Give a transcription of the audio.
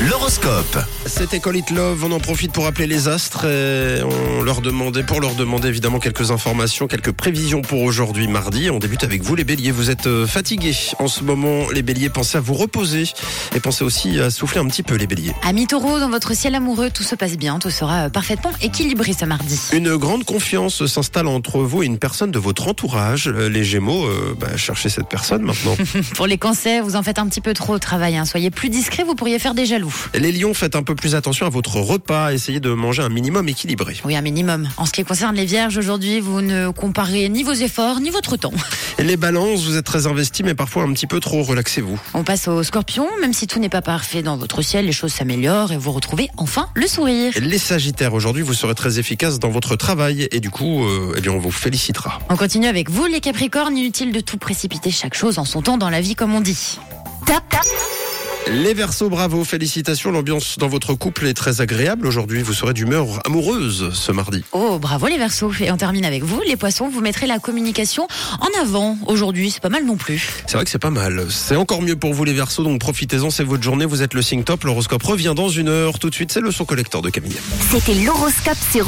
L'horoscope. C'était Call It Love, on en profite pour appeler les astres et on leur demandait, pour leur demander évidemment quelques informations, quelques prévisions pour aujourd'hui mardi. On débute avec vous les béliers, vous êtes euh, fatigués en ce moment les béliers, pensez à vous reposer et pensez aussi à souffler un petit peu les béliers. Amis taureaux, dans votre ciel amoureux, tout se passe bien, tout sera euh, parfaitement équilibré ce mardi. Une grande confiance s'installe entre vous et une personne de votre entourage. Euh, Les gémeaux, euh, bah, cherchez cette personne maintenant. Pour les cancers, vous en faites un petit peu trop au travail, hein. soyez plus discret, vous pourriez faire des jaloux. Les lions, faites un peu plus attention à votre repas, essayez de manger un minimum équilibré. Oui, un minimum. En ce qui concerne les vierges, aujourd'hui, vous ne comparez ni vos efforts, ni votre temps. Et les balances, vous êtes très investis mais parfois un petit peu trop, relaxez-vous. On passe aux scorpions, même si tout n'est pas parfait dans votre ciel, les choses s'améliorent et vous retrouvez enfin le sourire. Les Sagittaires, aujourd'hui, vous serez très efficace dans votre travail et du coup, euh, eh bien, on vous félicitera. On continue avec vous, les capricornes, inutile de tout précipiter chaque chose en son temps dans la vie, comme on dit. Tap, tap. Les Verseaux, bravo, félicitations. L'ambiance dans votre couple est très agréable. Aujourd'hui, vous serez d'humeur amoureuse ce mardi. Oh, bravo les Verseaux. Et on termine avec vous, les Poissons. Vous mettrez la communication en avant aujourd'hui. C'est pas mal non plus. C'est vrai que c'est pas mal. C'est encore mieux pour vous les Verseaux, donc profitez-en, c'est votre journée. Vous êtes le signe top. L'horoscope revient dans une heure. Tout de suite, c'est le son collecteur de Camille. C'était l'horoscope Rouge.